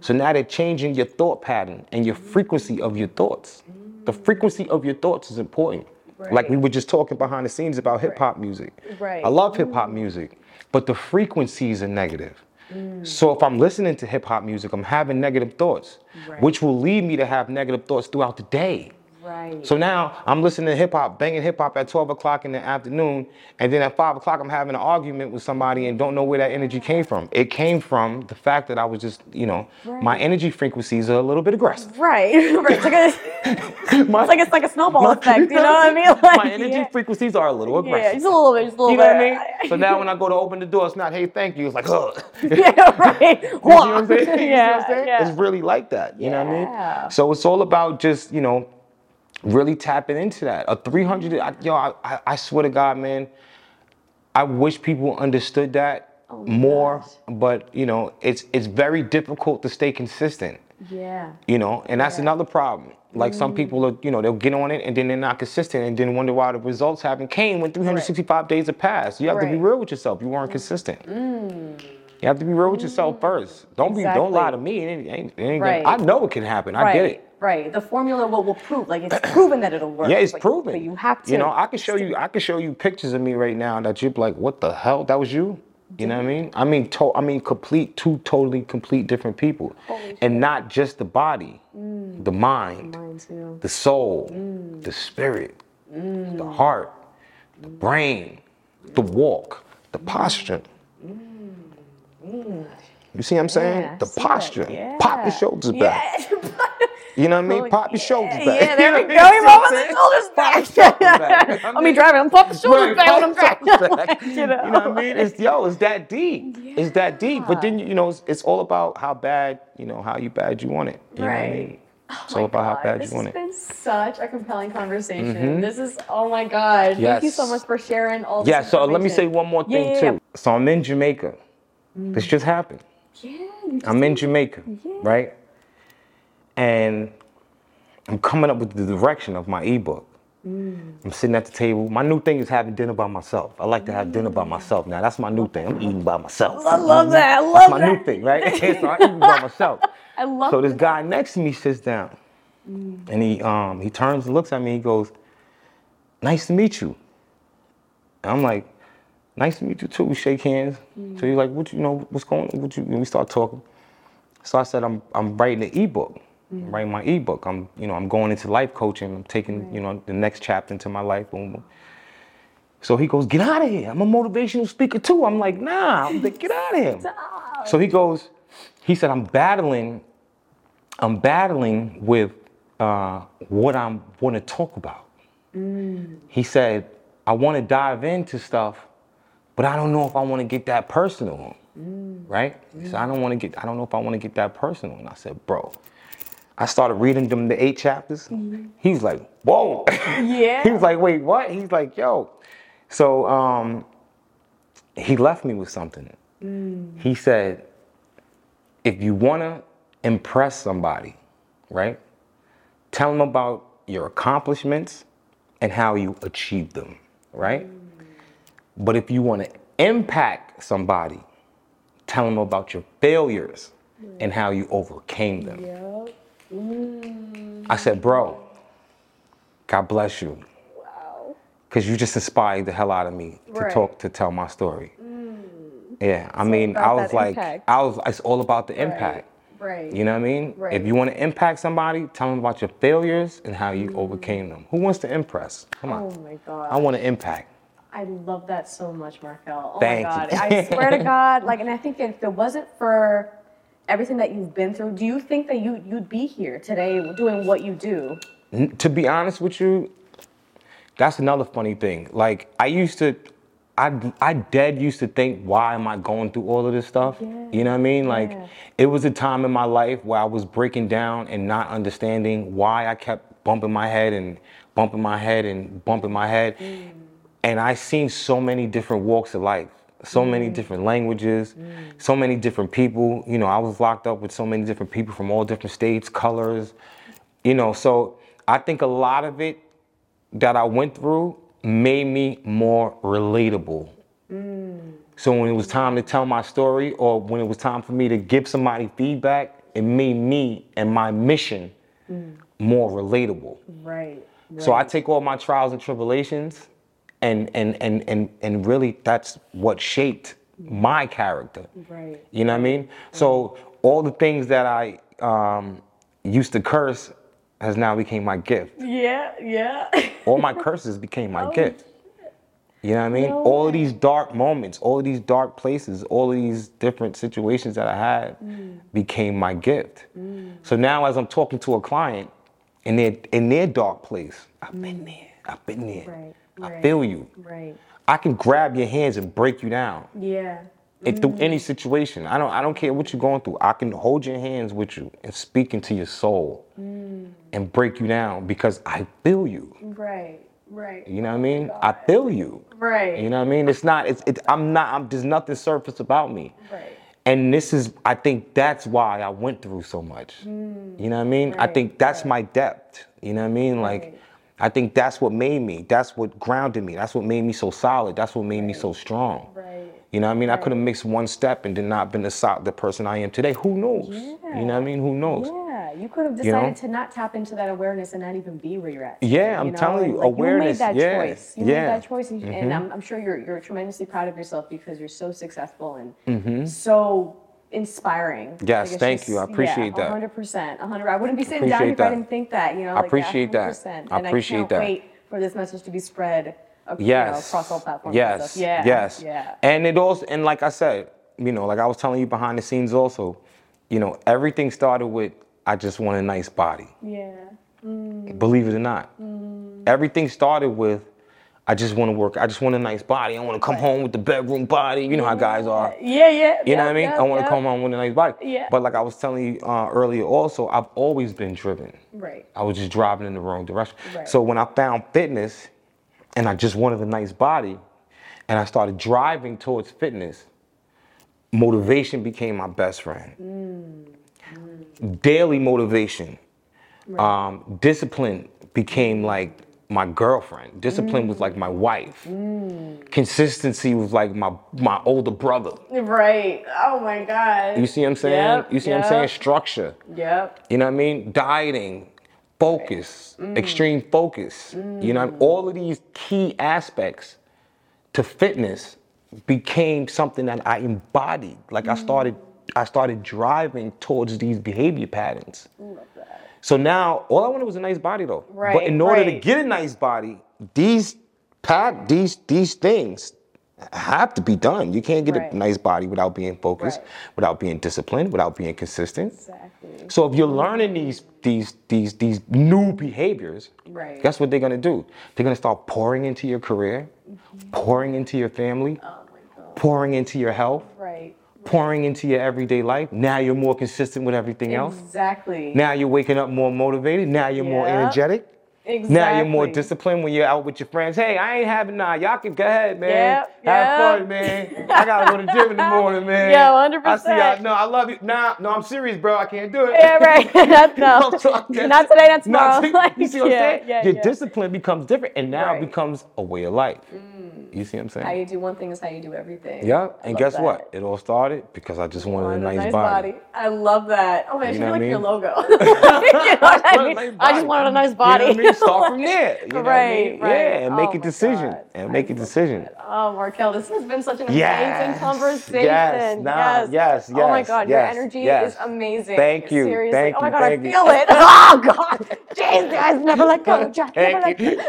So now they're changing your thought pattern and your frequency of your thoughts. The frequency of your thoughts is important. Like we were just talking behind the scenes about hip hop music. Right. I love hip hop music, but the frequencies are negative. Mm. So if I'm listening to hip hop music, I'm having negative thoughts, Right. which will lead me to have negative thoughts throughout the day. Right. So now I'm listening to hip hop, banging hip hop at 12 o'clock in the afternoon, and then at 5 o'clock I'm having an argument with somebody and don't know where that energy came from. It came from the fact that I was just, you know, my energy frequencies are a little bit aggressive. Right. (laughs) right. It's like a, (laughs) My, it's like it's like a snowball my- effect. You know what I (laughs) mean? Like, my energy yeah. frequencies are a little aggressive. Yeah, just a little bit, just a little You know what. I mean? So now when I go to open the door, it's not, hey, thank you. It's like, ugh. yeah, right. You what I'm saying? You see what I'm yeah, saying? yeah. It's really like that. You know what I Yeah. mean? So it's all about just, you know, really tapping into that. A 300, I, yo, I, I, swear to God, man, I wish people understood that Oh more, gosh. but you know, it's it's very difficult to stay consistent. yeah. You know, and that's Yeah. Mm. another problem. Like some people are, you know, they'll get on it and then they're not consistent and then wonder why the results haven't came when 365 days have passed. You have to be Mm. real with yourself. You weren't consistent. You have to be real with yourself first. Don't be, don't lie to me. It ain't, it ain't, it ain't Right. gonna, I know it can happen. I get it. Right. The formula will, will prove, like it's (clears throat) proven that it'll work. Yeah, it's but, proven. But you have to. You know, I can show you. I can show you pictures of me right now that you're like, what the hell? That was you. You know what I mean? I mean, to, I mean, complete two totally complete different people, Holy and not just the body, mm. the mind, too. the soul, mm. the spirit, mm. the heart, the brain, the walk, the posture. You see what I'm saying? Yeah, the posture. Pop your Yeah. shoulders back. Yeah. (laughs) (laughs) You know what I mean? Oh, Pop your yeah, shoulders back. Yeah, there (laughs) we go. know You what I'm oh, pop the shoulders back. your shoulders back. I'll be driving. I'm pop the shoulders Right, back when I'm driving. shoulders back. (laughs) you know? You know what I mean? It's yo, it's that deep. It's that deep. But then you know, it's, it's all about how bad, you know, how you bad you want it. You know what I mean? Right. It's all about how bad this you want it. This has been such a compelling conversation. Mm-hmm. This is oh my god. Thank you so much for sharing all this Yeah, so let me say one more Yeah, thing yeah, too. So I'm in Jamaica. This mm. just happened. Yeah, just I'm in Jamaica, Yeah. right? And I'm coming up with the direction of my ebook. Mm. I'm sitting at the table. My new thing is having dinner by myself. I like to have dinner by myself. Now that's my new thing. I'm eating by myself. I love that. I That's love my that. new thing, right? (laughs) (laughs) so I'm eating by myself. (laughs) I love So this that. guy next to me sits down, and he um he turns and looks at me. He goes, "Nice to meet you." And I'm like, "Nice to meet you too." We shake hands. So he's like, "What you know? What's going? on? What you?" And we start talking. So I said, "I'm I'm writing an ebook. I'm writing my ebook. I'm you know I'm going into life coaching. I'm taking you know the next chapter into my life." Boom, boom. So he goes, "Get out of here! I'm a motivational speaker too." I'm like, "Nah." I'm like, "Get out of here!" (laughs) So he goes, he said, I'm battling, I'm battling with uh, what I'm want to talk about. He said, I want to dive into stuff, but I don't know if I want to get that personal. Right? He said, I don't want to get, I don't know if I want to get that personal. And I said, bro, I started reading them the eight chapters. Mm-hmm. He was like, whoa. (laughs) Yeah. he was like, wait, what? He's like, yo. So um, he left me with something. Mm. He said, if you want to impress somebody, right, tell them about your accomplishments and how you achieved them, right? Mm. But if you want to impact somebody, tell them about your failures mm. and how you overcame them. Yep. I said, bro, God bless you. Wow. Because you just inspired the hell out of me to Right. Mm. talk, to tell my story. Yeah, I mean, I was like, impact. I was, it's all about the impact. Right. You know what I mean? Right. If you want to impact somebody, tell them about your failures and how you overcame them. Who wants to impress? Come on. Oh my god. I want to impact. I love that so much, Marquell. Oh Thank my you. god. I swear to (laughs) God, like and I think if it wasn't for everything that you've been through, do you think that you you'd be here today doing what you do? To be honest with you, that's another funny thing. Like I used to, I I dead used to think, why am I going through all of this stuff? You know what I mean? Like Yeah. it was a time in my life where I was breaking down and not understanding why I kept bumping my head and bumping my head and bumping my head. Mm. And I seen so many different walks of life, so many mm. different languages, mm. so many different people. You know, I was locked up with so many different people from all different states, colors. You know, so I think a lot of it that I went through made me more relatable. Mm. So when it was time to tell my story or when it was time for me to give somebody feedback, it made me and my mission more relatable. Right. So I take all my trials and tribulations and and and and and really that's what shaped my character. Right. You know what I mean? So all the things that I um, used to curse has now became my gift. Yeah, yeah. (laughs) All my curses became my Oh, gift. You know what I mean? No all of these dark moments, all of these dark places, all of these different situations that I had Mm. became my gift. So now as I'm talking to a client in their in their dark place, I've been there. I've been there. Right, I feel you. right. I can grab your hands and break you down. Yeah. It, through any mm-hmm. situation. I don't I don't care what you're going through. I can hold your hands with you and speak into your soul mm. and break you down because I feel you. Right. Right. You know what I mean? I feel you. Right. You know what I mean? It's not it's, it's I'm not I'm there's nothing surface about me. Right. And this is I think that's why I went through so much. Mm. You know what I mean? I think that's right. my depth. You know what I mean? Like Right. I think that's what made me. That's what grounded me. That's what made me so solid. That's what made me so strong. Right. You know what I mean? I could have mixed one step and did not been the, so- the person I am today. Who knows? Yeah. You know what I mean? Who knows? Yeah, you could have You know? decided to not tap into that awareness and not even be where you're at. Yeah, I'm know? telling you, like, awareness, You made that yeah, choice. You yeah. Mm-hmm. made that choice, and, and I'm, I'm sure you're you're tremendously proud of yourself because you're so successful and so inspiring. Yes, thank you. I appreciate that. 100 percent, 100. I wouldn't be sitting down if I didn't think that. You know, I like, appreciate that. 100%. I And appreciate I can't that. wait for this message to be spread. ac- you know, across all platforms. and Yes. stuff. Yeah. Yes. Yeah. And it also and like I said, you know, like I was telling you behind the scenes also, you know, everything started with I just want a nice body. Yeah. Mm. Believe it or not. Mm. Everything started with I just want to work. I just want a nice body. I want to come home with the bedroom body. You know how guys are. Yeah. Yeah. You know what I mean? yep, I want to yep. come home with a nice body. Yeah. But like I was telling you uh, earlier, also, I've always been driven. Right. I was just driving in the wrong direction. Right. So when I found fitness and I just wanted a nice body and I started driving towards fitness, motivation became my best friend. Daily motivation. Um, discipline became like my girlfriend. Discipline was like my mm. wife. Mm. Consistency was like my my older brother. Right. Oh my God. You see what I'm saying? Yep, you see what I'm saying? Structure. Yep. You know what I mean? Dieting, focus, mm. extreme focus. You know, all of these key aspects to fitness became something that I embodied. Like I started, I started driving towards these behavior patterns. So now, all I wanted was a nice body, though. Right. but in order to get a nice body, these pat these these things have to be done. You can't get Right. a nice body without being focused, Right. without being disciplined, without being consistent. Exactly. So if you're learning these these these these new behaviors, Right. guess what they're gonna do? They're gonna start pouring into your career, mm-hmm. pouring into your family, Oh my God. pouring into your health, Right. Pouring into your everyday life. Now you're more consistent with everything else. Exactly. Now you're waking up more motivated. Now you're more energetic. exactly. Now you're more disciplined when you're out with your friends. Hey, I ain't having nah. Y'all can go ahead, man. Yep, Have yep. fun, man. I gotta go to the gym in the morning, man. (laughs) Yeah, 100%. I see y'all. No, I love you. Nah, no, I'm serious, bro. I can't do it. Yeah, right. (laughs) That's (laughs) no. Not today, not tomorrow. Not Like, you see what yeah, I'm saying? yeah, Your yeah. discipline becomes different, and now Right. Mm. it becomes a way of life. You see what I'm saying? How you do one thing is how you do everything. yeah. I And guess that. what? It all started because I just wanted Want a nice, body. I love that. Oh man, You should know like I your logo. (laughs) (laughs) you know I mean? nice I just wanted a nice You body. know what I mean? Start from (laughs) there. You know what I Right, mean? right. Yeah, and make Oh a decision. God. And make a decision. Oh, Marquell, this has been such an amazing conversation. yes, nah, yes, Oh my God, yes, your energy yes. is amazing. Thank you, Seriously. thank oh my God, I feel it. Oh God, jeez, guys, never let go. Jack, never let Thank go. you.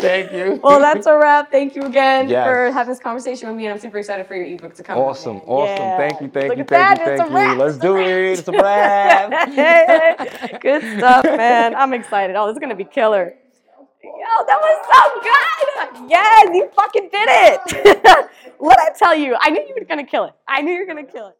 Thank you. Well, that's a wrap. Thank you again Yes. for having this conversation with me, and I'm super excited for your ebook to come. out, Awesome, man. awesome. Yeah. Thank you, thank Look you, thank that. you, It's a thank you. wrap. Let's It's a do wrap. it. (laughs) It's a wrap. (laughs) Hey, hey. Good stuff, man. I'm excited. Oh, this is gonna be killer. Oh, that was so good. Yes, you fucking did it. (laughs) what I tell you, I knew you were gonna kill it. I knew you were gonna kill it.